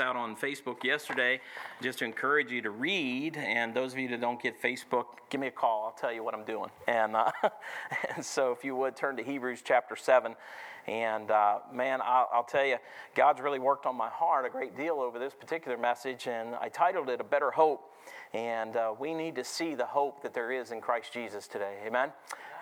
out on Facebook yesterday just to encourage you to read. And those of you that don't get Facebook, give me a call. I'll tell you what I'm doing. And, uh, and so if you would turn to Hebrews chapter 7. And uh, man, I'll, I'll, tell you, God's really worked on my heart a great deal over this particular message. And I titled it A Better Hope. And uh, we need to see the hope that there is in Christ Jesus today. Amen?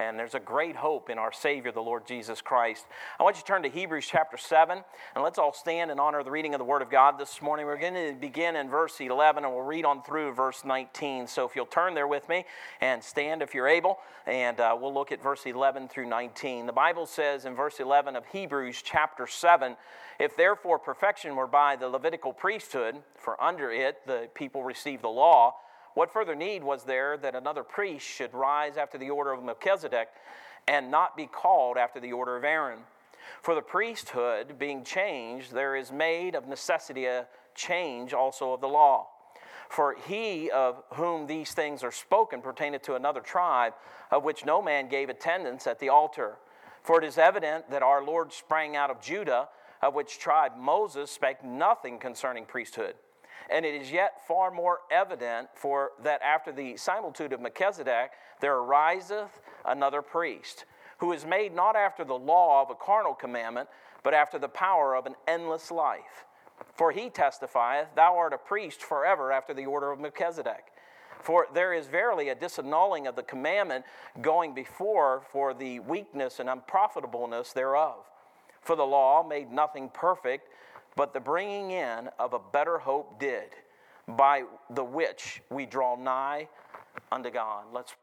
And there's a great hope in our Savior, the Lord Jesus Christ. I want you to turn to Hebrews chapter 7, and let's all stand in honor of the reading of the Word of God this morning. We're going to begin in verse 11, and we'll read on through verse 19. So if you'll turn there with me and stand if you're able, and uh, we'll look at verse 11 through 19. The Bible says in verse 11 of Hebrews chapter 7 If therefore perfection were by the Levitical priesthood, for under it the people received the law, what further need was there that another priest should rise after the order of Melchizedek and not be called after the order of Aaron? For the priesthood being changed, there is made of necessity a change also of the law. For he of whom these things are spoken pertaineth to another tribe, of which no man gave attendance at the altar. For it is evident that our Lord sprang out of Judah, of which tribe Moses spake nothing concerning priesthood. And it is yet far more evident for that after the similitude of Melchizedek, there ariseth another priest, who is made not after the law of a carnal commandment, but after the power of an endless life. For he testifieth, Thou art a priest forever after the order of Melchizedek. For there is verily a disannulling of the commandment going before for the weakness and unprofitableness thereof. For the law made nothing perfect, but the bringing in of a better hope did, by the which we draw nigh unto God. Let's.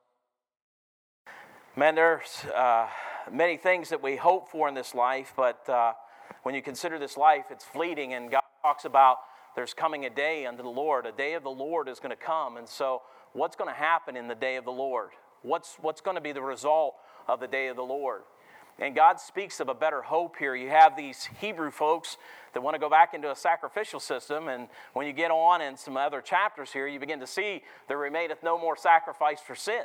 Man, there's uh, many things that we hope for in this life, but uh, when you consider this life, it's fleeting, and God talks about there's coming a day unto the Lord. A day of the Lord is going to come. And so, what's going to happen in the day of the Lord? What's, what's going to be the result of the day of the Lord? And God speaks of a better hope here. You have these Hebrew folks that want to go back into a sacrificial system. And when you get on in some other chapters here, you begin to see there remaineth no more sacrifice for sin.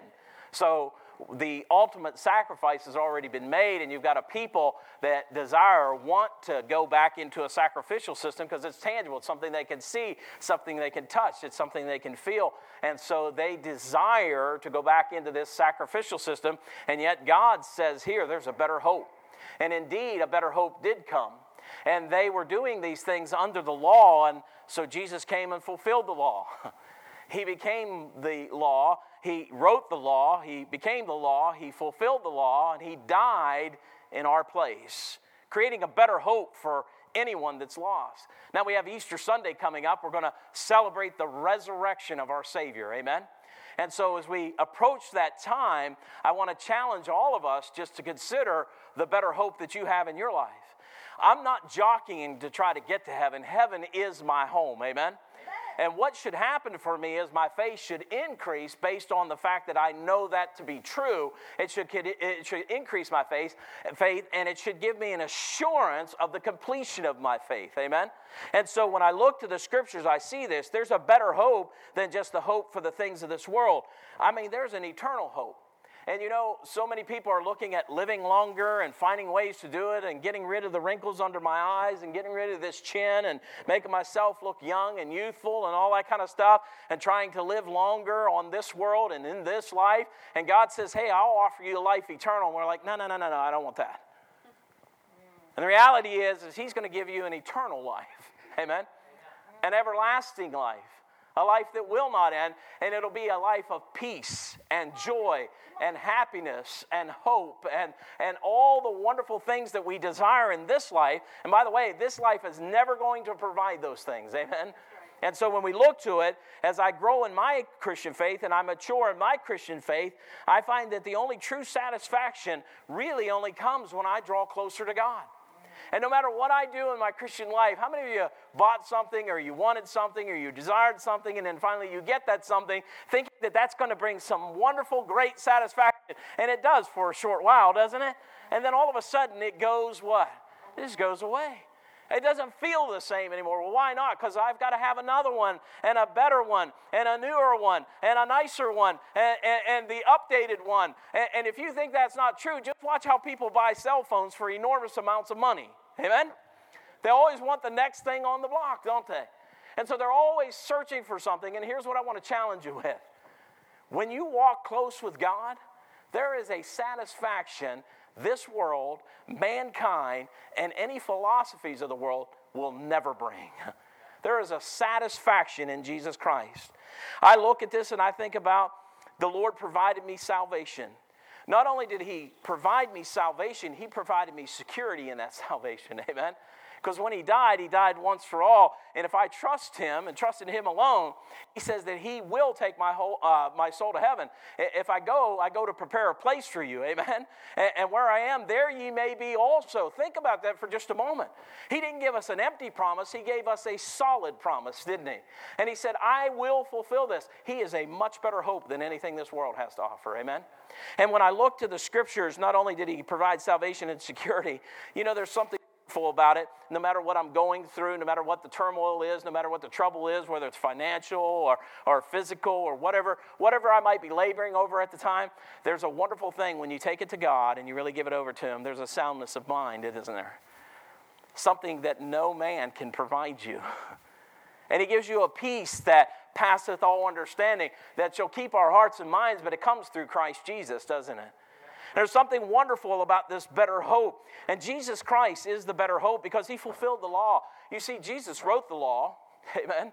So the ultimate sacrifice has already been made, and you've got a people that desire want to go back into a sacrificial system because it's tangible. It's something they can see, something they can touch, it's something they can feel. And so they desire to go back into this sacrificial system, and yet God says here, there's a better hope. And indeed, a better hope did come. And they were doing these things under the law, and so Jesus came and fulfilled the law. he became the law, he wrote the law, he became the law, he fulfilled the law, and he died in our place, creating a better hope for anyone that's lost. Now we have Easter Sunday coming up. We're going to celebrate the resurrection of our Savior. Amen. And so, as we approach that time, I want to challenge all of us just to consider the better hope that you have in your life. I'm not jockeying to try to get to heaven. Heaven is my home. Amen. And what should happen for me is my faith should increase based on the fact that I know that to be true. It should, it should increase my faith, faith, and it should give me an assurance of the completion of my faith. Amen? And so when I look to the scriptures, I see this. There's a better hope than just the hope for the things of this world. I mean, there's an eternal hope. And you know, so many people are looking at living longer and finding ways to do it and getting rid of the wrinkles under my eyes and getting rid of this chin and making myself look young and youthful and all that kind of stuff and trying to live longer on this world and in this life. And God says, Hey, I'll offer you life eternal. And we're like, No, no, no, no, no, I don't want that. And the reality is, is He's going to give you an eternal life. Amen? An everlasting life a life that will not end, and it'll be a life of peace and joy and happiness and hope and, and all the wonderful things that we desire in this life. And by the way, this life is never going to provide those things. Amen. And so when we look to it, as I grow in my Christian faith and I mature in my Christian faith, I find that the only true satisfaction really only comes when I draw closer to God. And no matter what I do in my Christian life, how many of you bought something or you wanted something or you desired something and then finally you get that something thinking that that's going to bring some wonderful, great satisfaction? And it does for a short while, doesn't it? And then all of a sudden it goes what? It just goes away. It doesn't feel the same anymore. Well, why not? Because I've got to have another one, and a better one, and a newer one, and a nicer one, and, and, and the updated one. And, and if you think that's not true, just watch how people buy cell phones for enormous amounts of money. Amen? They always want the next thing on the block, don't they? And so they're always searching for something. And here's what I want to challenge you with when you walk close with God, there is a satisfaction this world, mankind, and any philosophies of the world will never bring. There is a satisfaction in Jesus Christ. I look at this and I think about the Lord provided me salvation. Not only did He provide me salvation, He provided me security in that salvation. Amen. Because when he died, he died once for all. And if I trust him and trust in him alone, he says that he will take my, whole, uh, my soul to heaven. If I go, I go to prepare a place for you. Amen. And, and where I am, there ye may be also. Think about that for just a moment. He didn't give us an empty promise, he gave us a solid promise, didn't he? And he said, I will fulfill this. He is a much better hope than anything this world has to offer. Amen. And when I look to the scriptures, not only did he provide salvation and security, you know, there's something about it, no matter what I'm going through, no matter what the turmoil is, no matter what the trouble is, whether it's financial or, or physical or whatever, whatever I might be laboring over at the time, there's a wonderful thing when you take it to God and you really give it over to Him. There's a soundness of mind, isn't there? Something that no man can provide you. And He gives you a peace that passeth all understanding, that shall keep our hearts and minds, but it comes through Christ Jesus, doesn't it? There's something wonderful about this better hope. And Jesus Christ is the better hope because he fulfilled the law. You see, Jesus wrote the law. Amen.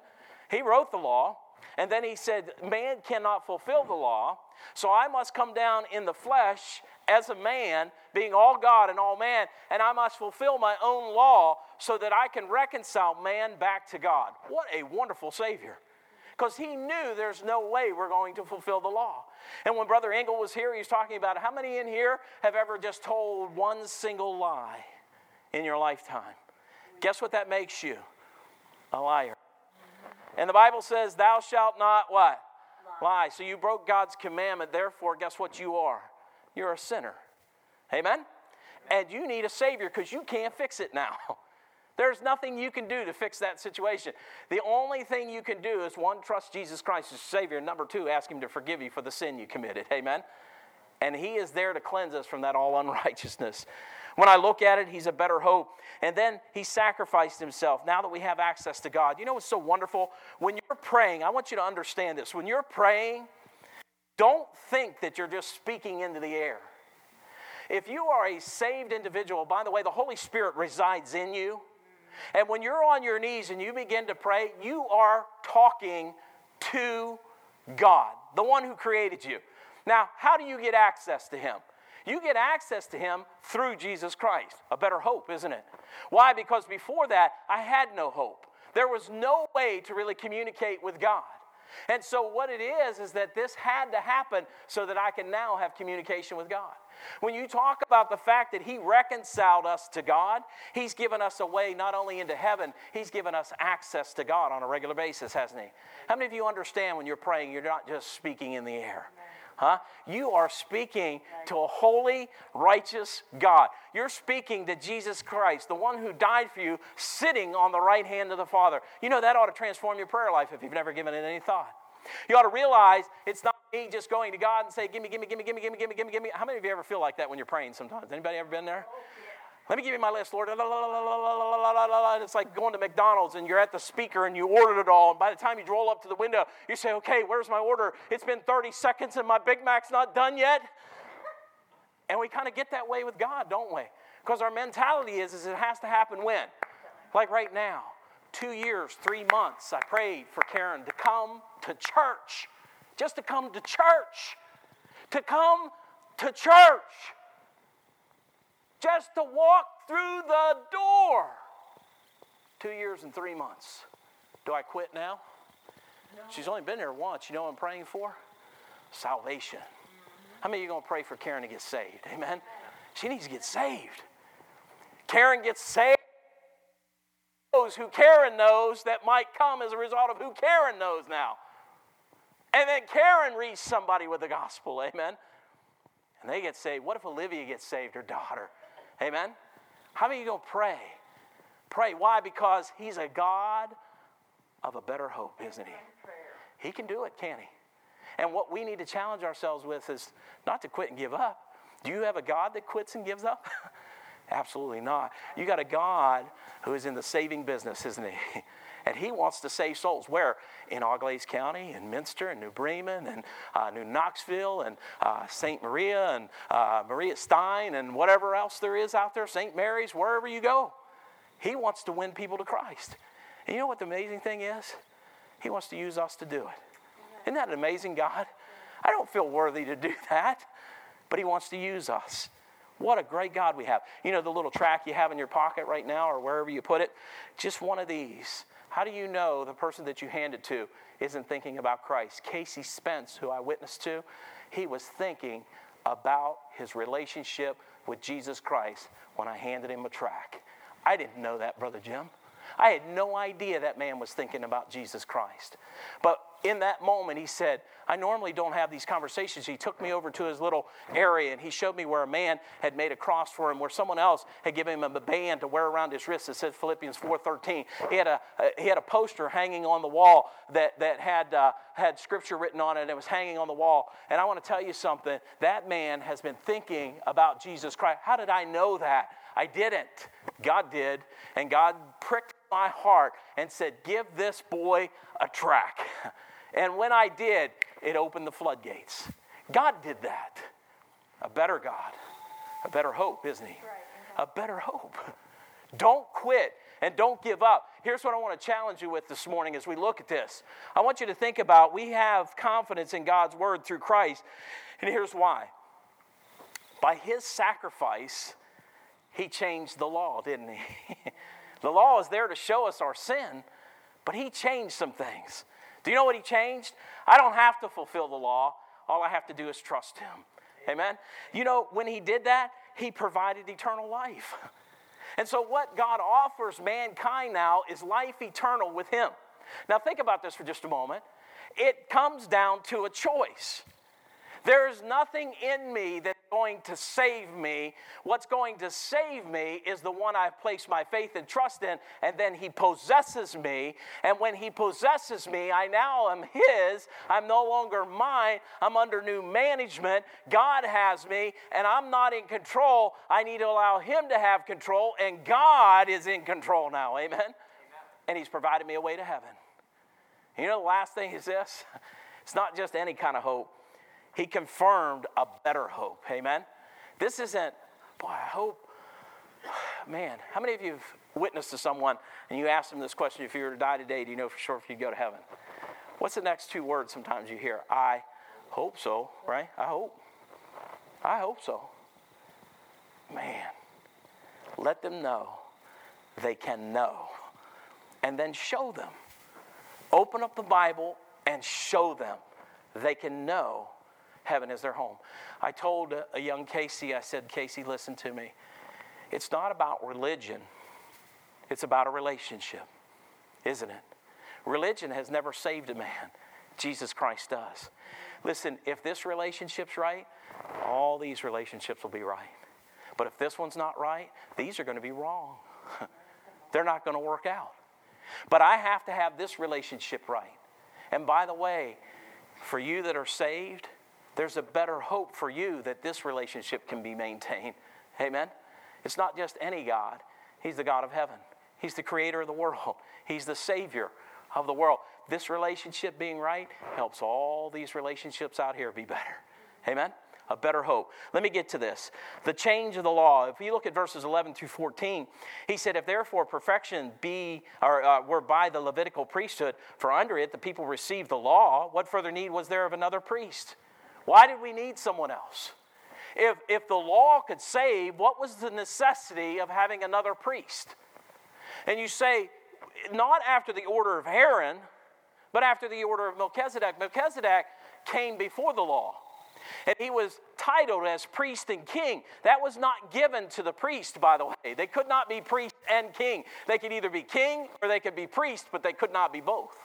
He wrote the law. And then he said, Man cannot fulfill the law. So I must come down in the flesh as a man, being all God and all man, and I must fulfill my own law so that I can reconcile man back to God. What a wonderful Savior because he knew there's no way we're going to fulfill the law. And when Brother Engel was here, he was talking about how many in here have ever just told one single lie in your lifetime? Guess what that makes you? A liar. And the Bible says, Thou shalt not what? Lie. lie. So you broke God's commandment, therefore, guess what you are? You're a sinner. Amen? And you need a Savior because you can't fix it now. There's nothing you can do to fix that situation. The only thing you can do is one, trust Jesus Christ as Savior. Number two, ask Him to forgive you for the sin you committed. Amen? And He is there to cleanse us from that all unrighteousness. When I look at it, He's a better hope. And then He sacrificed Himself now that we have access to God. You know what's so wonderful? When you're praying, I want you to understand this. When you're praying, don't think that you're just speaking into the air. If you are a saved individual, by the way, the Holy Spirit resides in you. And when you're on your knees and you begin to pray, you are talking to God, the one who created you. Now, how do you get access to Him? You get access to Him through Jesus Christ. A better hope, isn't it? Why? Because before that, I had no hope. There was no way to really communicate with God. And so, what it is, is that this had to happen so that I can now have communication with God. When you talk about the fact that He reconciled us to God, He's given us a way not only into heaven, He's given us access to God on a regular basis, hasn't He? How many of you understand when you're praying, you're not just speaking in the air? Huh? You are speaking to a holy, righteous God. You're speaking to Jesus Christ, the one who died for you, sitting on the right hand of the Father. You know, that ought to transform your prayer life if you've never given it any thought. You ought to realize it's not me just going to God and say, Give me, give me, give me, give me, give me, give me, give me, give me. How many of you ever feel like that when you're praying sometimes? Anybody ever been there? Let me give you my list, Lord. And It's like going to McDonald's and you're at the speaker and you ordered it all. And by the time you roll up to the window, you say, Okay, where's my order? It's been 30 seconds and my Big Mac's not done yet. And we kind of get that way with God, don't we? Because our mentality is, is it has to happen when? Like right now two years, three months, I prayed for Karen to come to church, just to come to church, to come to church, just to walk through the door. Two years and three months. Do I quit now? No. She's only been there once. You know what I'm praying for? Salvation. How many of you going to pray for Karen to get saved? Amen? She needs to get saved. Karen gets saved those who Karen knows that might come as a result of who Karen knows now. And then Karen reads somebody with the gospel, amen. And they get saved. What if Olivia gets saved, her daughter? Amen. How many of you going to pray? Pray. Why? Because he's a God of a better hope, isn't he? He can do it, can he? And what we need to challenge ourselves with is not to quit and give up. Do you have a God that quits and gives up? Absolutely not. You got a God who is in the saving business, isn't he? And he wants to save souls. Where? In Auglaize County, in Minster, and New Bremen, and uh, New Knoxville, and uh, St. Maria, and uh, Maria Stein, and whatever else there is out there, St. Mary's, wherever you go. He wants to win people to Christ. And you know what the amazing thing is? He wants to use us to do it. Isn't that an amazing God? I don't feel worthy to do that, but He wants to use us. What a great God we have. You know the little track you have in your pocket right now or wherever you put it? Just one of these. How do you know the person that you hand it to isn't thinking about Christ? Casey Spence, who I witnessed to, he was thinking about his relationship with Jesus Christ when I handed him a track. I didn't know that, Brother Jim. I had no idea that man was thinking about Jesus Christ. But in that moment, he said, I normally don't have these conversations. He took me over to his little area and he showed me where a man had made a cross for him, where someone else had given him a band to wear around his wrist that said Philippians 4.13. He had a, he had a poster hanging on the wall that, that had, uh, had scripture written on it and it was hanging on the wall. And I want to tell you something. That man has been thinking about Jesus Christ. How did I know that? I didn't. God did. And God pricked my heart and said, Give this boy a track. And when I did, it opened the floodgates. God did that. A better God, a better hope, isn't He? A better hope. Don't quit and don't give up. Here's what I want to challenge you with this morning as we look at this. I want you to think about we have confidence in God's word through Christ, and here's why. By His sacrifice, He changed the law, didn't He? the law is there to show us our sin, but He changed some things. Do you know what he changed? I don't have to fulfill the law. All I have to do is trust him. Amen. You know, when he did that, he provided eternal life. And so, what God offers mankind now is life eternal with him. Now, think about this for just a moment. It comes down to a choice. There is nothing in me that's going to save me. What's going to save me is the one I've placed my faith and trust in, and then He possesses me. And when He possesses me, I now am His. I'm no longer mine. I'm under new management. God has me, and I'm not in control. I need to allow Him to have control, and God is in control now. Amen? Amen. And He's provided me a way to heaven. You know, the last thing is this it's not just any kind of hope he confirmed a better hope. Amen? This isn't, boy, I hope, man, how many of you have witnessed to someone and you ask them this question if you were to die today, do you know for sure if you'd go to heaven? What's the next two words sometimes you hear? I hope so, right? I hope. I hope so. Man, let them know they can know. And then show them. Open up the Bible and show them they can know heaven is their home. I told a young Casey, I said, Casey, listen to me. It's not about religion, it's about a relationship, isn't it? Religion has never saved a man, Jesus Christ does. Listen, if this relationship's right, all these relationships will be right. But if this one's not right, these are going to be wrong. They're not going to work out. But I have to have this relationship right. And by the way, for you that are saved, there's a better hope for you that this relationship can be maintained. Amen? It's not just any God, He's the God of heaven, He's the creator of the world, He's the Savior of the world. This relationship being right helps all these relationships out here be better. Amen? A better hope. Let me get to this. The change of the law. If you look at verses 11 through 14, he said, If therefore perfection be or uh, were by the Levitical priesthood, for under it the people received the law, what further need was there of another priest? Why did we need someone else? If, if the law could save, what was the necessity of having another priest? And you say, not after the order of Aaron, but after the order of Melchizedek. Melchizedek came before the law. And he was titled as priest and king. That was not given to the priest, by the way. They could not be priest and king. They could either be king or they could be priest, but they could not be both.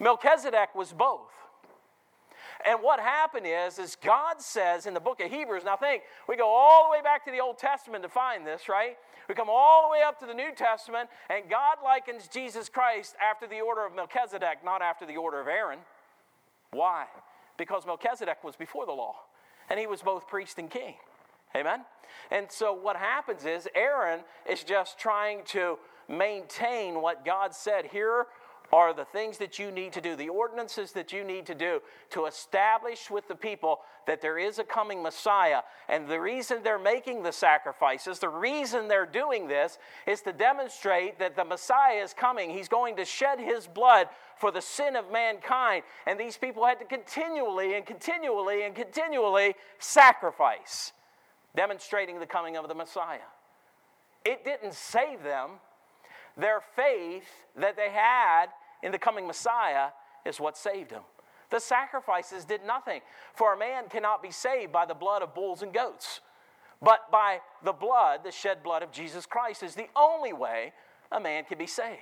Melchizedek was both. And what happened is, is God says in the book of Hebrews, now think, we go all the way back to the Old Testament to find this, right? We come all the way up to the New Testament, and God likens Jesus Christ after the order of Melchizedek, not after the order of Aaron. Why? Because Melchizedek was before the law, and he was both priest and king. Amen? And so what happens is Aaron is just trying to maintain what God said. Here are the things that you need to do, the ordinances that you need to do to establish with the people that there is a coming Messiah. And the reason they're making the sacrifices, the reason they're doing this, is to demonstrate that the Messiah is coming. He's going to shed his blood for the sin of mankind. And these people had to continually and continually and continually sacrifice, demonstrating the coming of the Messiah. It didn't save them. Their faith that they had in the coming Messiah is what saved him. The sacrifices did nothing, for a man cannot be saved by the blood of bulls and goats, but by the blood, the shed blood of Jesus Christ, is the only way a man can be saved.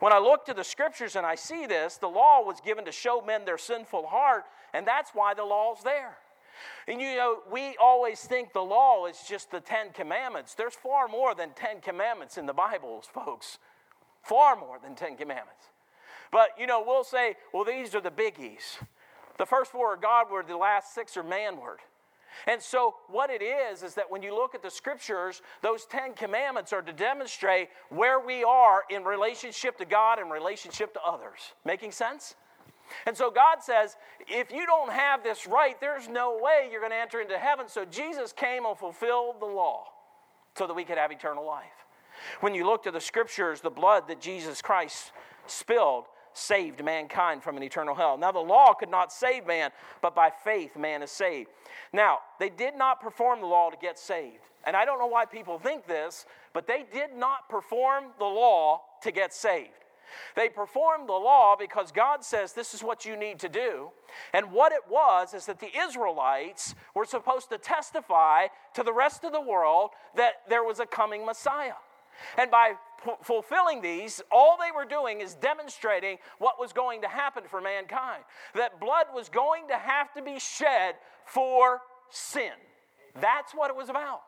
When I look to the scriptures and I see this, the law was given to show men their sinful heart, and that's why the law's there. And you know, we always think the law is just the Ten Commandments. There's far more than Ten Commandments in the Bibles, folks. Far more than Ten Commandments. But, you know, we'll say, well, these are the biggies. The first four are Godward, the last six are manward. And so, what it is, is that when you look at the scriptures, those Ten Commandments are to demonstrate where we are in relationship to God and relationship to others. Making sense? And so, God says, if you don't have this right, there's no way you're going to enter into heaven. So, Jesus came and fulfilled the law so that we could have eternal life. When you look to the scriptures, the blood that Jesus Christ spilled saved mankind from an eternal hell. Now, the law could not save man, but by faith man is saved. Now, they did not perform the law to get saved. And I don't know why people think this, but they did not perform the law to get saved. They performed the law because God says this is what you need to do. And what it was is that the Israelites were supposed to testify to the rest of the world that there was a coming Messiah. And by fulfilling these, all they were doing is demonstrating what was going to happen for mankind. That blood was going to have to be shed for sin. That's what it was about.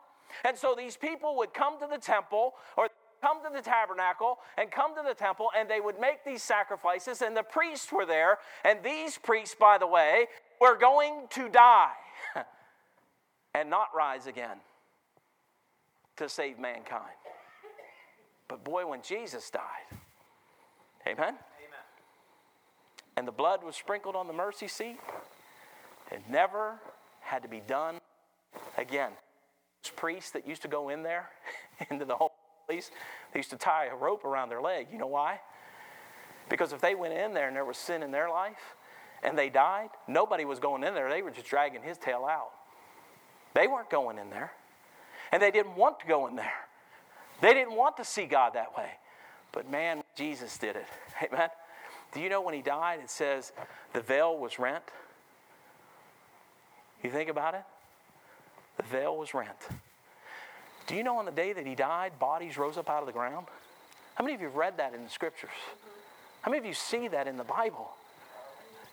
And so these people would come to the temple or come to the tabernacle and come to the temple and they would make these sacrifices and the priests were there and these priests by the way were going to die and not rise again to save mankind but boy, when Jesus died, amen? Amen. And the blood was sprinkled on the mercy seat, it never had to be done again. Those priests that used to go in there, into the whole place, they used to tie a rope around their leg. You know why? Because if they went in there and there was sin in their life and they died, nobody was going in there. They were just dragging his tail out. They weren't going in there. And they didn't want to go in there. They didn't want to see God that way. But man, Jesus did it. Amen. Do you know when he died, it says the veil was rent? You think about it? The veil was rent. Do you know on the day that he died, bodies rose up out of the ground? How many of you have read that in the scriptures? How many of you see that in the Bible?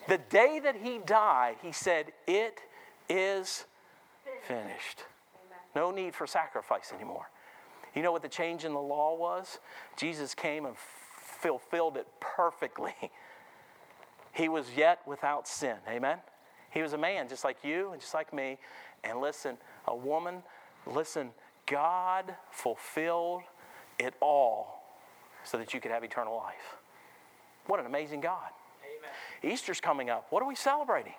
The day that he died, he said, It is finished. No need for sacrifice anymore. You know what the change in the law was? Jesus came and fulfilled it perfectly. He was yet without sin. Amen? He was a man just like you and just like me. And listen, a woman, listen, God fulfilled it all so that you could have eternal life. What an amazing God. Amen. Easter's coming up. What are we celebrating?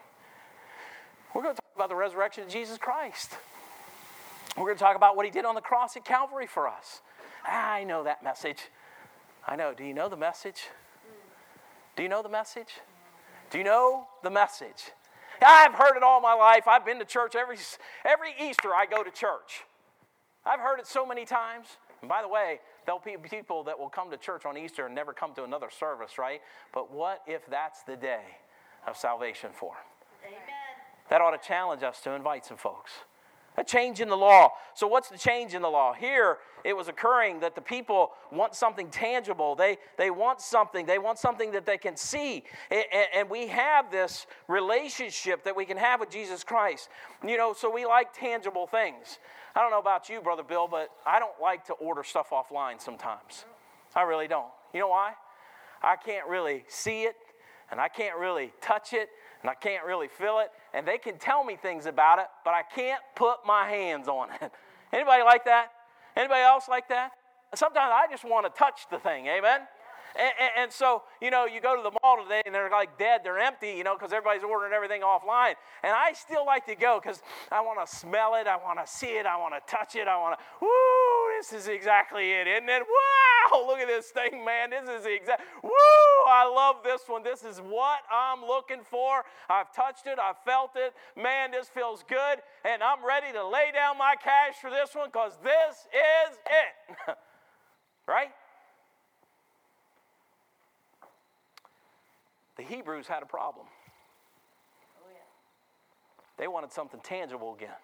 We're going to talk about the resurrection of Jesus Christ. We're going to talk about what he did on the cross at Calvary for us. Ah, I know that message. I know. Do you know the message? Do you know the message? Do you know the message? I've heard it all my life. I've been to church every, every Easter, I go to church. I've heard it so many times. And by the way, there'll be people that will come to church on Easter and never come to another service, right? But what if that's the day of salvation for them? Amen. That ought to challenge us to invite some folks. A change in the law. So, what's the change in the law? Here, it was occurring that the people want something tangible. They, they want something. They want something that they can see. And, and we have this relationship that we can have with Jesus Christ. You know, so we like tangible things. I don't know about you, Brother Bill, but I don't like to order stuff offline sometimes. I really don't. You know why? I can't really see it, and I can't really touch it, and I can't really feel it, and they can tell me things about it, but I can't put my hands on it. Anybody like that? Anybody else like that? sometimes I just want to touch the thing. Amen. And, and, and, so, you know, you go to the mall today and they're like dead, they're empty, you know, because everybody's ordering everything offline. And I still like to go because I want to smell it, I want to see it, I want to touch it, I want to, woo, this is exactly it, isn't it? Look at this thing, man. This is the exact, woo, I love this one. This is what I'm looking for. I've touched it, I've felt it. Man, this feels good. And I'm ready to lay down my cash for this one because this is it. right? The Hebrews had a problem. They wanted something tangible again,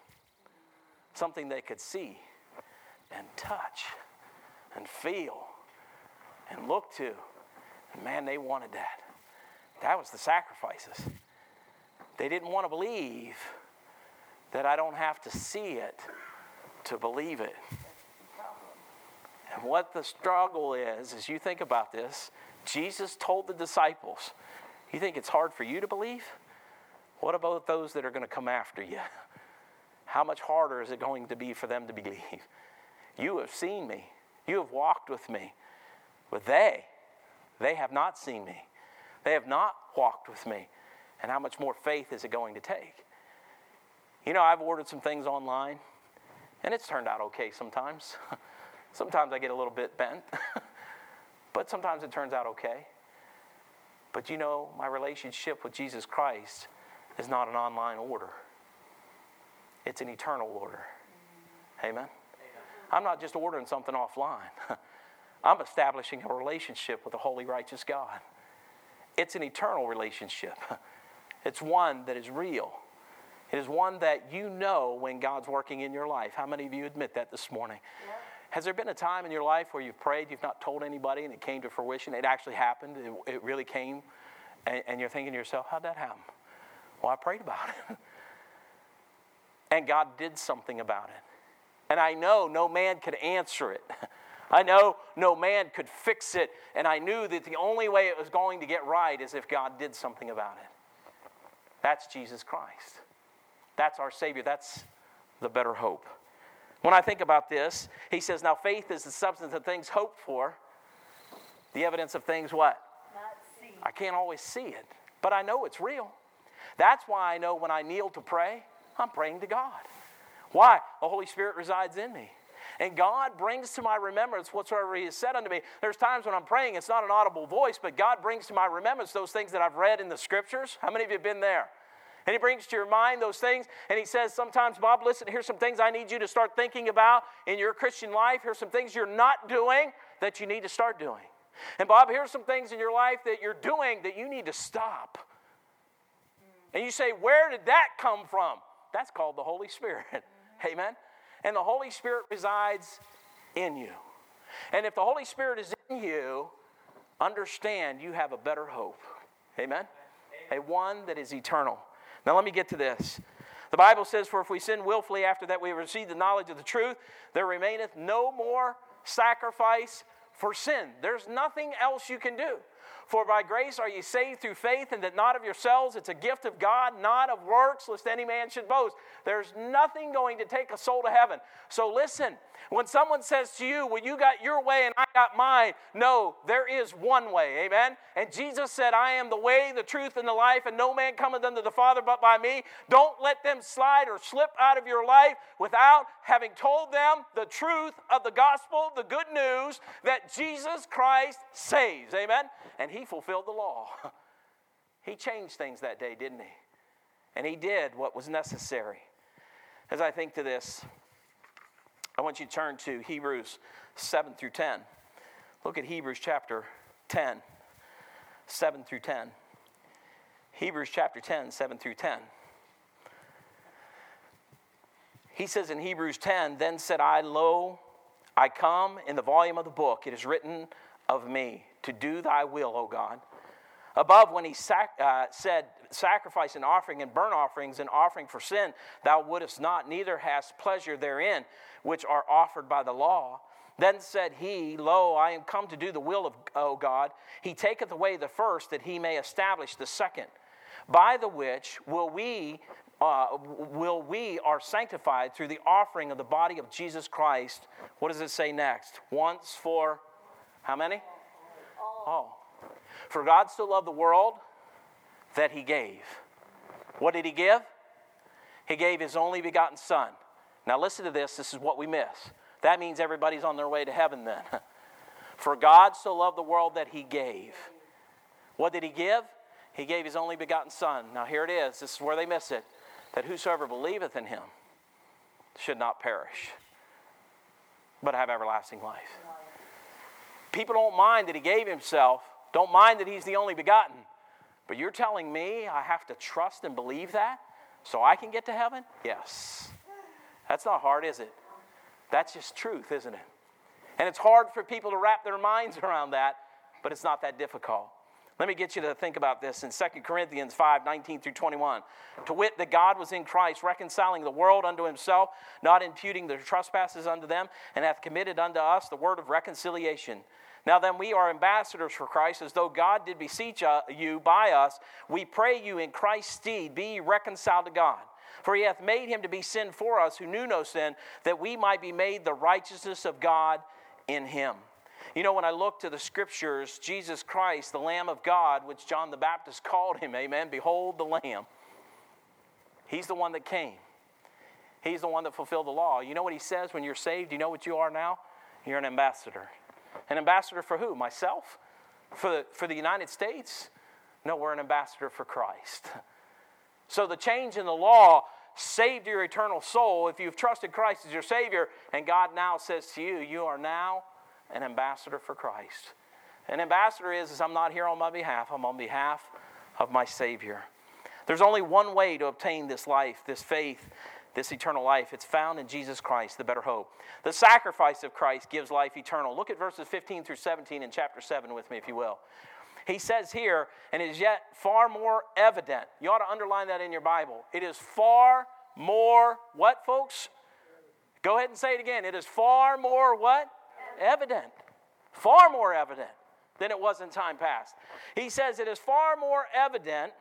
something they could see and touch and feel and look to. Man, they wanted that. That was the sacrifices. They didn't want to believe that I don't have to see it to believe it. And what the struggle is, as you think about this, Jesus told the disciples, you think it's hard for you to believe? What about those that are going to come after you? How much harder is it going to be for them to believe? You have seen me, you have walked with me, but they, they have not seen me. They have not walked with me. And how much more faith is it going to take? You know, I've ordered some things online, and it's turned out okay sometimes. sometimes I get a little bit bent, but sometimes it turns out okay. But you know, my relationship with Jesus Christ is not an online order, it's an eternal order. Amen? I'm not just ordering something offline, I'm establishing a relationship with a holy, righteous God. It's an eternal relationship, it's one that is real. It is one that you know when God's working in your life. How many of you admit that this morning? Yeah. Has there been a time in your life where you've prayed, you've not told anybody, and it came to fruition? It actually happened, it, it really came, and, and you're thinking to yourself, how'd that happen? Well, I prayed about it. and God did something about it. And I know no man could answer it. I know no man could fix it. And I knew that the only way it was going to get right is if God did something about it. That's Jesus Christ. That's our Savior. That's the better hope. When I think about this, he says, Now faith is the substance of things hoped for, the evidence of things what? I can't always see it, but I know it's real. That's why I know when I kneel to pray, I'm praying to God. Why? The Holy Spirit resides in me. And God brings to my remembrance whatsoever He has said unto me. There's times when I'm praying, it's not an audible voice, but God brings to my remembrance those things that I've read in the scriptures. How many of you have been there? And he brings to your mind those things. And he says, Sometimes, Bob, listen, here's some things I need you to start thinking about in your Christian life. Here's some things you're not doing that you need to start doing. And, Bob, here's some things in your life that you're doing that you need to stop. And you say, Where did that come from? That's called the Holy Spirit. Amen. And the Holy Spirit resides in you. And if the Holy Spirit is in you, understand you have a better hope. Amen? A one that is eternal. Now, let me get to this. The Bible says, For if we sin willfully after that we have received the knowledge of the truth, there remaineth no more sacrifice for sin. There's nothing else you can do. For by grace are ye saved through faith, and that not of yourselves. It's a gift of God, not of works, lest any man should boast. There's nothing going to take a soul to heaven. So listen, when someone says to you, Well, you got your way and I mine, no, there is one way. Amen? And Jesus said, I am the way, the truth, and the life, and no man cometh unto the Father but by me. Don't let them slide or slip out of your life without having told them the truth of the gospel, the good news that Jesus Christ saves. Amen? And he fulfilled the law. He changed things that day, didn't he? And he did what was necessary. As I think to this, I want you to turn to Hebrews 7 through 10. Look at Hebrews chapter 10, 7 through 10. Hebrews chapter 10, 7 through 10. He says in Hebrews 10, Then said I, Lo, I come in the volume of the book, it is written of me, to do thy will, O God. Above, when he sac- uh, said, Sacrifice and offering and burnt offerings and offering for sin, thou wouldest not, neither hast pleasure therein, which are offered by the law. Then said he, Lo, I am come to do the will of O God. He taketh away the first, that he may establish the second. By the which will we uh, will we are sanctified through the offering of the body of Jesus Christ. What does it say next? Once for how many? Oh. For God so loved the world that he gave. What did he give? He gave his only begotten Son. Now, listen to this. This is what we miss. That means everybody's on their way to heaven then. For God so loved the world that he gave. What did he give? He gave his only begotten Son. Now, here it is. This is where they miss it that whosoever believeth in him should not perish, but have everlasting life. People don't mind that he gave himself, don't mind that he's the only begotten. But you're telling me I have to trust and believe that so I can get to heaven? Yes. That's not hard, is it? That's just truth, isn't it? And it's hard for people to wrap their minds around that, but it's not that difficult. Let me get you to think about this in 2 Corinthians 5 19 through 21. To wit, that God was in Christ, reconciling the world unto himself, not imputing their trespasses unto them, and hath committed unto us the word of reconciliation. Now then, we are ambassadors for Christ, as though God did beseech uh, you by us. We pray you in Christ's stead, be reconciled to God. For he hath made him to be sin for us who knew no sin, that we might be made the righteousness of God in him. You know, when I look to the scriptures, Jesus Christ, the Lamb of God, which John the Baptist called him, amen, behold the Lamb. He's the one that came. He's the one that fulfilled the law. You know what he says when you're saved? You know what you are now? You're an ambassador. An ambassador for who? Myself? For the, for the United States? No, we're an ambassador for Christ. So the change in the law saved your eternal soul if you've trusted Christ as your Savior, and God now says to you, You are now an ambassador for Christ. An ambassador is, is I'm not here on my behalf, I'm on behalf of my Savior. There's only one way to obtain this life, this faith, this eternal life. It's found in Jesus Christ, the better hope. The sacrifice of Christ gives life eternal. Look at verses 15 through 17 in chapter 7 with me, if you will. He says here, and is yet far more evident. You ought to underline that in your Bible. It is far more, what, folks? Go ahead and say it again. It is far more what? evident, far more evident than it was in time past. He says it is far more evident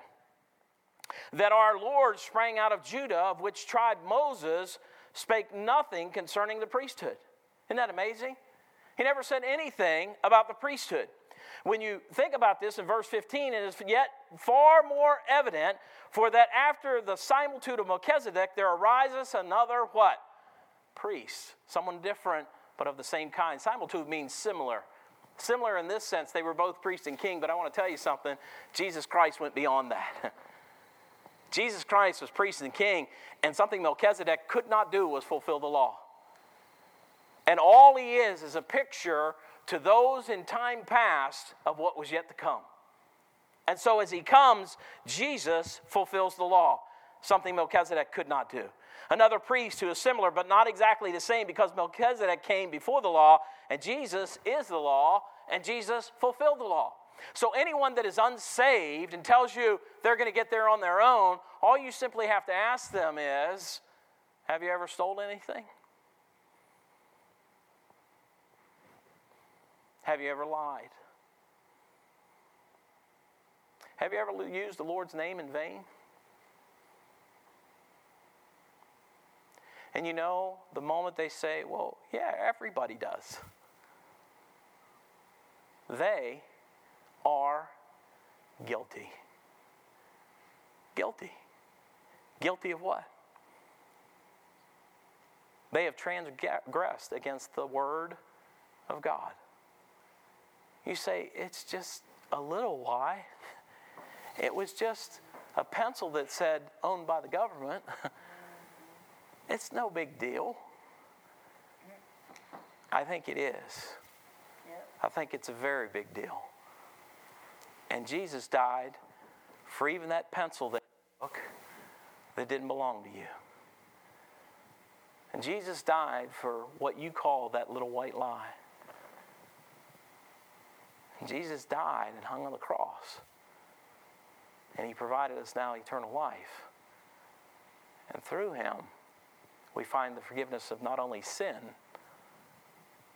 that our Lord sprang out of Judah, of which tribe Moses spake nothing concerning the priesthood. Isn't that amazing? He never said anything about the priesthood. When you think about this in verse 15, it is yet far more evident, for that after the similitude of Melchizedek, there arises another what? Priest, someone different but of the same kind. Similitude means similar. Similar in this sense, they were both priest and king, but I want to tell you something. Jesus Christ went beyond that. Jesus Christ was priest and king, and something Melchizedek could not do was fulfill the law. And all he is is a picture to those in time past of what was yet to come. And so as he comes, Jesus fulfills the law, something Melchizedek could not do. Another priest who is similar but not exactly the same because Melchizedek came before the law and Jesus is the law and Jesus fulfilled the law. So, anyone that is unsaved and tells you they're going to get there on their own, all you simply have to ask them is Have you ever stolen anything? Have you ever lied? Have you ever used the Lord's name in vain? And you know, the moment they say, well, yeah, everybody does, they are guilty. Guilty. Guilty of what? They have transgressed against the Word of God. You say, it's just a little lie. It was just a pencil that said owned by the government. It's no big deal. I think it is. I think it's a very big deal. And Jesus died for even that pencil that took that didn't belong to you. And Jesus died for what you call that little white lie. Jesus died and hung on the cross. And he provided us now eternal life. And through him, we find the forgiveness of not only sin,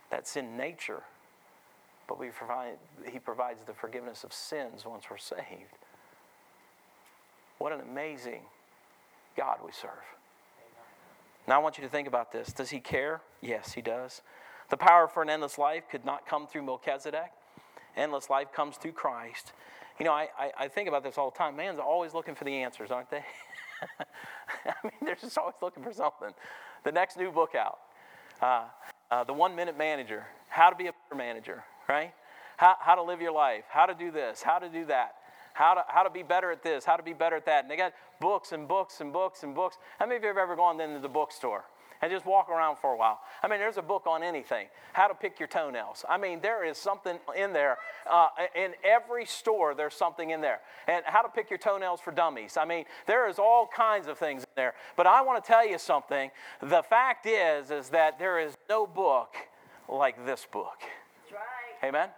that's in nature, but we provide, He provides the forgiveness of sins once we're saved. What an amazing God we serve. Now I want you to think about this. Does he care? Yes, he does. The power for an endless life could not come through Melchizedek. Endless life comes through Christ. You know, I, I, I think about this all the time. Man's always looking for the answers, aren't they? I mean, they're just always looking for something. The next new book out, uh, uh, The One Minute Manager, How to Be a Better Manager, right? How, how to live your life, how to do this, how to do that, how to, how to be better at this, how to be better at that. And they got books and books and books and books. How many of you have ever gone into the bookstore? And just walk around for a while. I mean, there's a book on anything how to pick your toenails. I mean, there is something in there. Uh, in every store, there's something in there. And how to pick your toenails for dummies. I mean, there is all kinds of things in there. But I want to tell you something. The fact is, is that there is no book like this book. That's right. Amen.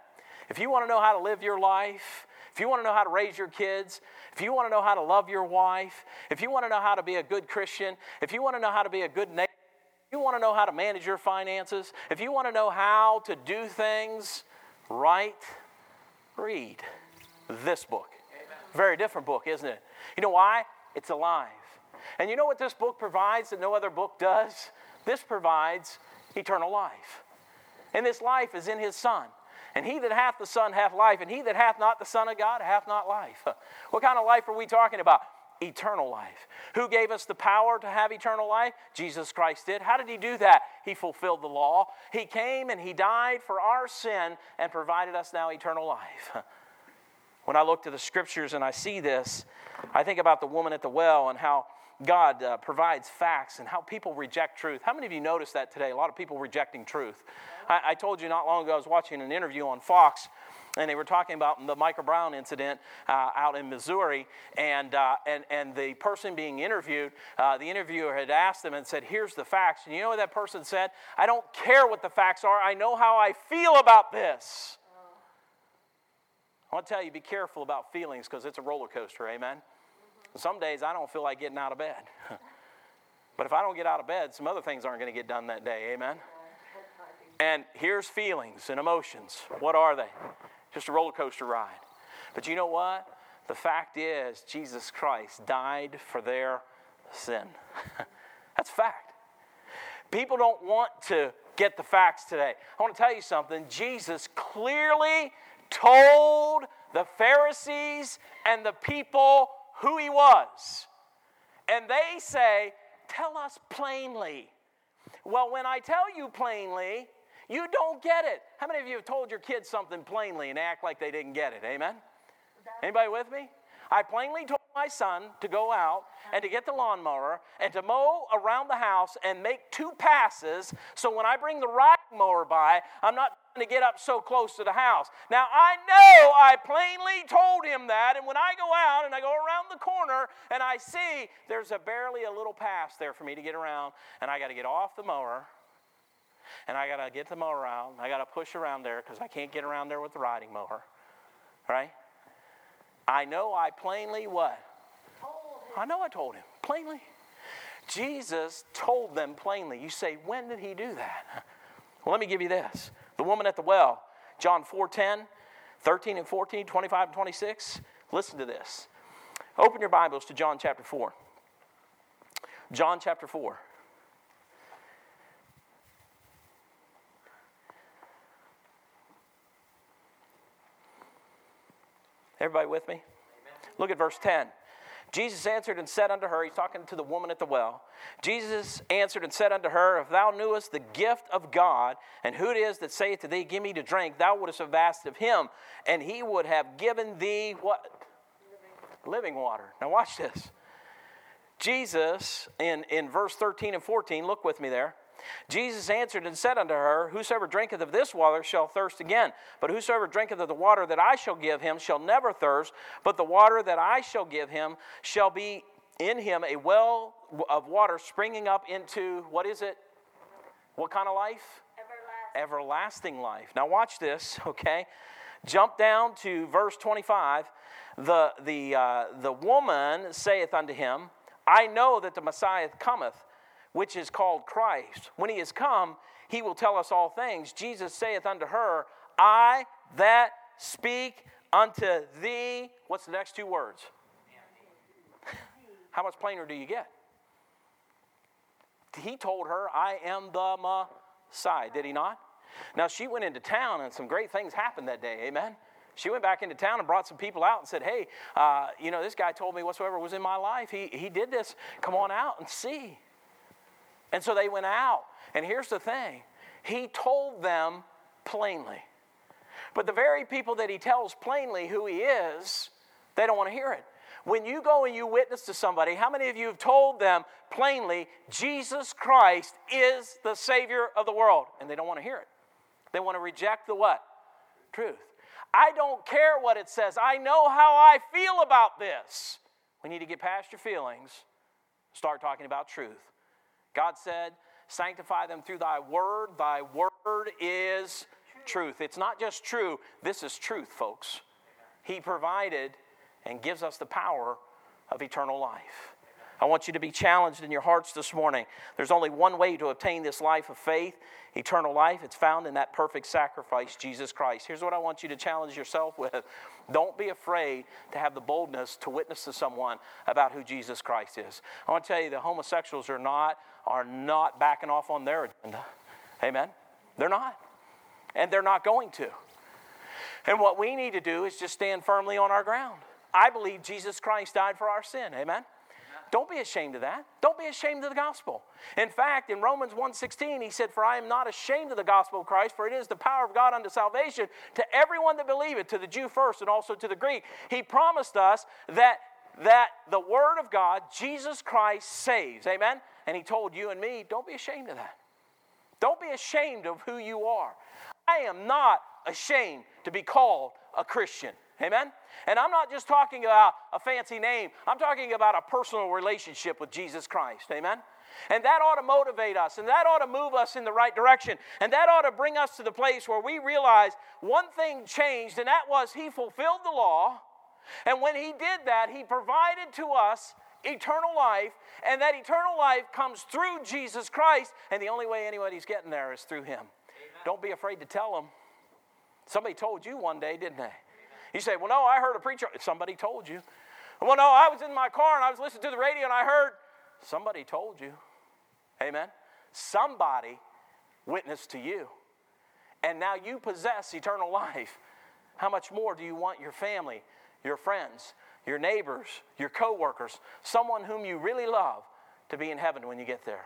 If you want to know how to live your life, if you want to know how to raise your kids, if you want to know how to love your wife, if you want to know how to be a good Christian, if you want to know how to be a good neighbor, you want to know how to manage your finances, if you want to know how to do things right, read this book. Very different book, isn't it? You know why? It's alive. And you know what this book provides that no other book does? This provides eternal life. And this life is in his Son. And he that hath the Son hath life, and he that hath not the Son of God hath not life. What kind of life are we talking about? Eternal life. Who gave us the power to have eternal life? Jesus Christ did. How did he do that? He fulfilled the law. He came and he died for our sin and provided us now eternal life. When I look to the scriptures and I see this, I think about the woman at the well and how God uh, provides facts and how people reject truth. How many of you noticed that today? A lot of people rejecting truth. I, I told you not long ago, I was watching an interview on Fox and they were talking about the Michael Brown incident uh, out in Missouri, and, uh, and, and the person being interviewed, uh, the interviewer had asked them and said, Here's the facts. And you know what that person said? I don't care what the facts are, I know how I feel about this. I want to tell you, be careful about feelings because it's a roller coaster, amen? Some days I don't feel like getting out of bed. but if I don't get out of bed, some other things aren't going to get done that day, amen? And here's feelings and emotions. What are they? just a roller coaster ride. But you know what? The fact is, Jesus Christ died for their sin. That's fact. People don't want to get the facts today. I want to tell you something. Jesus clearly told the Pharisees and the people who he was. And they say, Tell us plainly. Well, when I tell you plainly, you don't get it. How many of you have told your kids something plainly and act like they didn't get it? Amen? Anybody with me? I plainly told my son to go out and to get the lawnmower and to mow around the house and make two passes so when I bring the riding mower by, I'm not to get up so close to the house. Now, I know I plainly told him that, and when I go out and I go the corner and I see there's a barely a little pass there for me to get around, and I got to get off the mower and I got to get the mower around. I got to push around there because I can't get around there with the riding mower. Right? I know I plainly what? I know I told him plainly. Jesus told them plainly. You say, when did he do that? Well, let me give you this. The woman at the well, John 4 10, 13 and 14, 25 and 26. Listen to this. Open your Bibles to John chapter 4. John chapter 4. Everybody with me? Amen. Look at verse 10. Jesus answered and said unto her, He's talking to the woman at the well. Jesus answered and said unto her, If thou knewest the gift of God, and who it is that saith to thee, Give me to drink, thou wouldst have asked of him, and he would have given thee what? Living, water. Now watch this. Jesus, in, in verse 13 and 14, look with me there. Jesus answered and said unto her, Whosoever drinketh of this water shall thirst again. But whosoever drinketh of the water that I shall give him shall never thirst, but the water that I shall give him shall be in him a well of water springing up into, what is it? What kind of life? Everlasting, Everlasting life. Now watch this, okay? Jump down to verse 25. The, the, uh, the woman saith unto him, I know that the Messiah cometh which is called Christ. When he is come, he will tell us all things. Jesus saith unto her, I that speak unto thee. What's the next two words? How much plainer do you get? he told her, I am the Messiah, did he not? Now, she went into town and some great things happened that day, amen? She went back into town and brought some people out and said, Hey, uh, you know, this guy told me whatsoever was in my life. He, he did this. Come on out and see. And so they went out. And here's the thing He told them plainly. But the very people that He tells plainly who He is, they don't want to hear it. When you go and you witness to somebody, how many of you have told them plainly, Jesus Christ is the Savior of the world? And they don't want to hear it. They want to reject the what? Truth. I don't care what it says. I know how I feel about this. We need to get past your feelings, start talking about truth. God said, Sanctify them through thy word. Thy word is truth. It's not just true, this is truth, folks. He provided and gives us the power of eternal life. I want you to be challenged in your hearts this morning. There's only one way to obtain this life of faith, eternal life. It's found in that perfect sacrifice, Jesus Christ. Here's what I want you to challenge yourself with don't be afraid to have the boldness to witness to someone about who Jesus Christ is. I want to tell you, the homosexuals are not, are not backing off on their agenda. Amen? They're not. And they're not going to. And what we need to do is just stand firmly on our ground. I believe Jesus Christ died for our sin. Amen? Don't be ashamed of that. Don't be ashamed of the gospel. In fact, in Romans 1:16, he said, "For I am not ashamed of the gospel of Christ, for it is the power of God unto salvation to everyone that believeth, to the Jew first and also to the Greek." He promised us that that the word of God, Jesus Christ saves. Amen? And he told you and me, don't be ashamed of that. Don't be ashamed of who you are. I am not ashamed to be called a Christian. Amen? And I'm not just talking about a fancy name, I'm talking about a personal relationship with Jesus Christ. Amen? And that ought to motivate us, and that ought to move us in the right direction, and that ought to bring us to the place where we realize one thing changed, and that was He fulfilled the law. And when He did that, He provided to us eternal life, and that eternal life comes through Jesus Christ, and the only way anybody's getting there is through Him. Amen. Don't be afraid to tell them. Somebody told you one day, didn't they? You say, Well, no, I heard a preacher. Somebody told you. Well, no, I was in my car and I was listening to the radio and I heard. Somebody told you. Amen. Somebody witnessed to you. And now you possess eternal life. How much more do you want your family, your friends, your neighbors, your coworkers, someone whom you really love to be in heaven when you get there?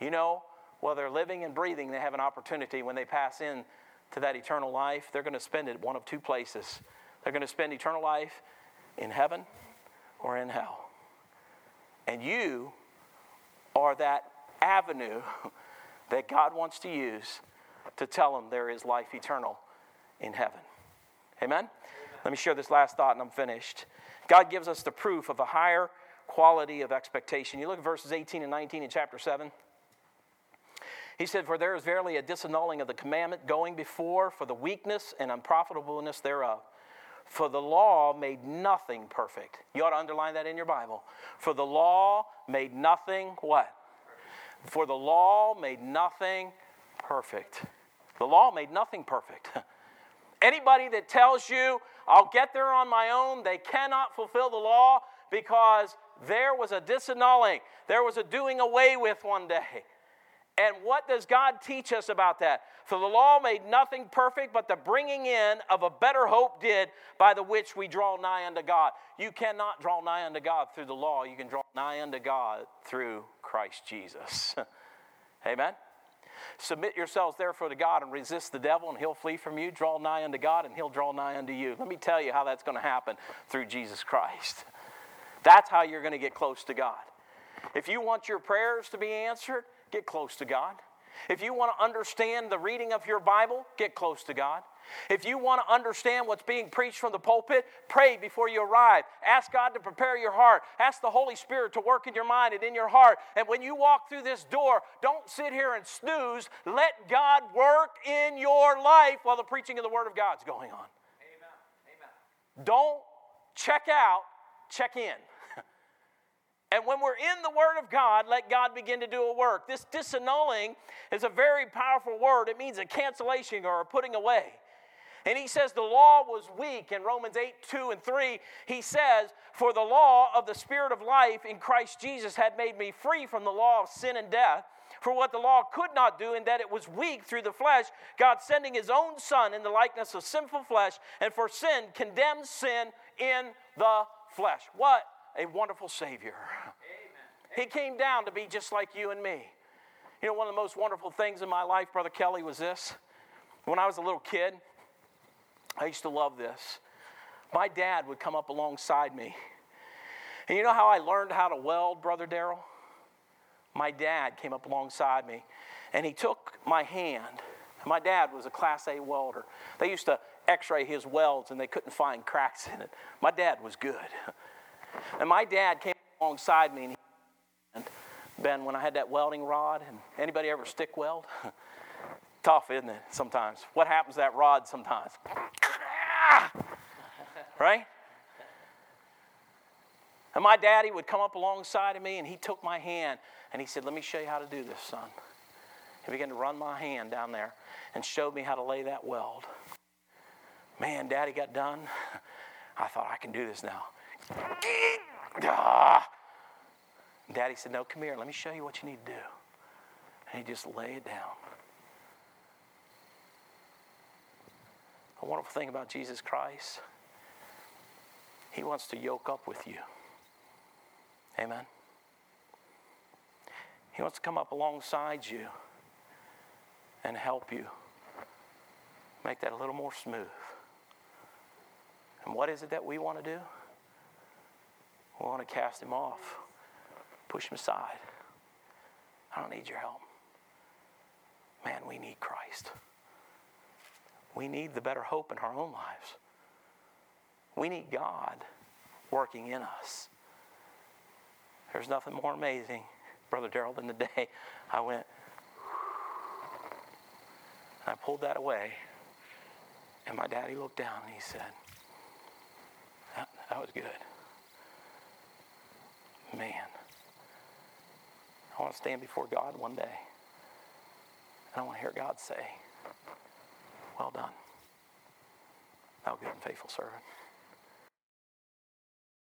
You know, while they're living and breathing, they have an opportunity when they pass in to that eternal life, they're going to spend it one of two places. They're going to spend eternal life in heaven or in hell. And you are that avenue that God wants to use to tell them there is life eternal in heaven. Amen? Amen? Let me share this last thought and I'm finished. God gives us the proof of a higher quality of expectation. You look at verses 18 and 19 in chapter 7. He said, For there is verily a disannulling of the commandment going before for the weakness and unprofitableness thereof. For the law made nothing perfect. You ought to underline that in your Bible. For the law made nothing what? For the law made nothing perfect. The law made nothing perfect. Anybody that tells you, I'll get there on my own, they cannot fulfill the law because there was a disannulling, there was a doing away with one day. And what does God teach us about that? For the law made nothing perfect, but the bringing in of a better hope did, by the which we draw nigh unto God. You cannot draw nigh unto God through the law. You can draw nigh unto God through Christ Jesus. Amen? Submit yourselves therefore to God and resist the devil, and he'll flee from you. Draw nigh unto God, and he'll draw nigh unto you. Let me tell you how that's going to happen through Jesus Christ. That's how you're going to get close to God. If you want your prayers to be answered, get close to God. If you want to understand the reading of your Bible, get close to God. If you want to understand what's being preached from the pulpit, pray before you arrive. Ask God to prepare your heart. Ask the Holy Spirit to work in your mind and in your heart. And when you walk through this door, don't sit here and snooze. Let God work in your life while the preaching of the Word of God's going on. Amen. Amen. Don't check out, check in. And when we're in the Word of God, let God begin to do a work. This disannulling is a very powerful word. It means a cancellation or a putting away. And he says the law was weak. In Romans 8 2 and 3, he says, For the law of the Spirit of life in Christ Jesus had made me free from the law of sin and death. For what the law could not do, in that it was weak through the flesh, God sending his own Son in the likeness of sinful flesh, and for sin condemned sin in the flesh. What a wonderful Savior. Amen. He came down to be just like you and me. You know, one of the most wonderful things in my life, Brother Kelly, was this. When I was a little kid, I used to love this. My dad would come up alongside me. And you know how I learned how to weld, Brother Daryl? My dad came up alongside me and he took my hand. My dad was a Class A welder. They used to x ray his welds and they couldn't find cracks in it. My dad was good. And my dad came alongside me and, he, Ben, when I had that welding rod, and anybody ever stick weld? Tough, isn't it, sometimes? What happens to that rod sometimes? right? And my daddy would come up alongside of me and he took my hand and he said, Let me show you how to do this, son. He began to run my hand down there and showed me how to lay that weld. Man, daddy got done. I thought, I can do this now. Daddy said, No, come here. Let me show you what you need to do. And he just lay it down. A wonderful thing about Jesus Christ, he wants to yoke up with you. Amen. He wants to come up alongside you and help you make that a little more smooth. And what is it that we want to do? We want to cast him off, push him aside. I don't need your help. Man, we need Christ. We need the better hope in our own lives. We need God working in us. There's nothing more amazing, Brother Darrell, than the day I went, and I pulled that away, and my daddy looked down and he said, That, that was good. Man, I want to stand before God one day, and I want to hear God say, Well done, thou good and faithful servant.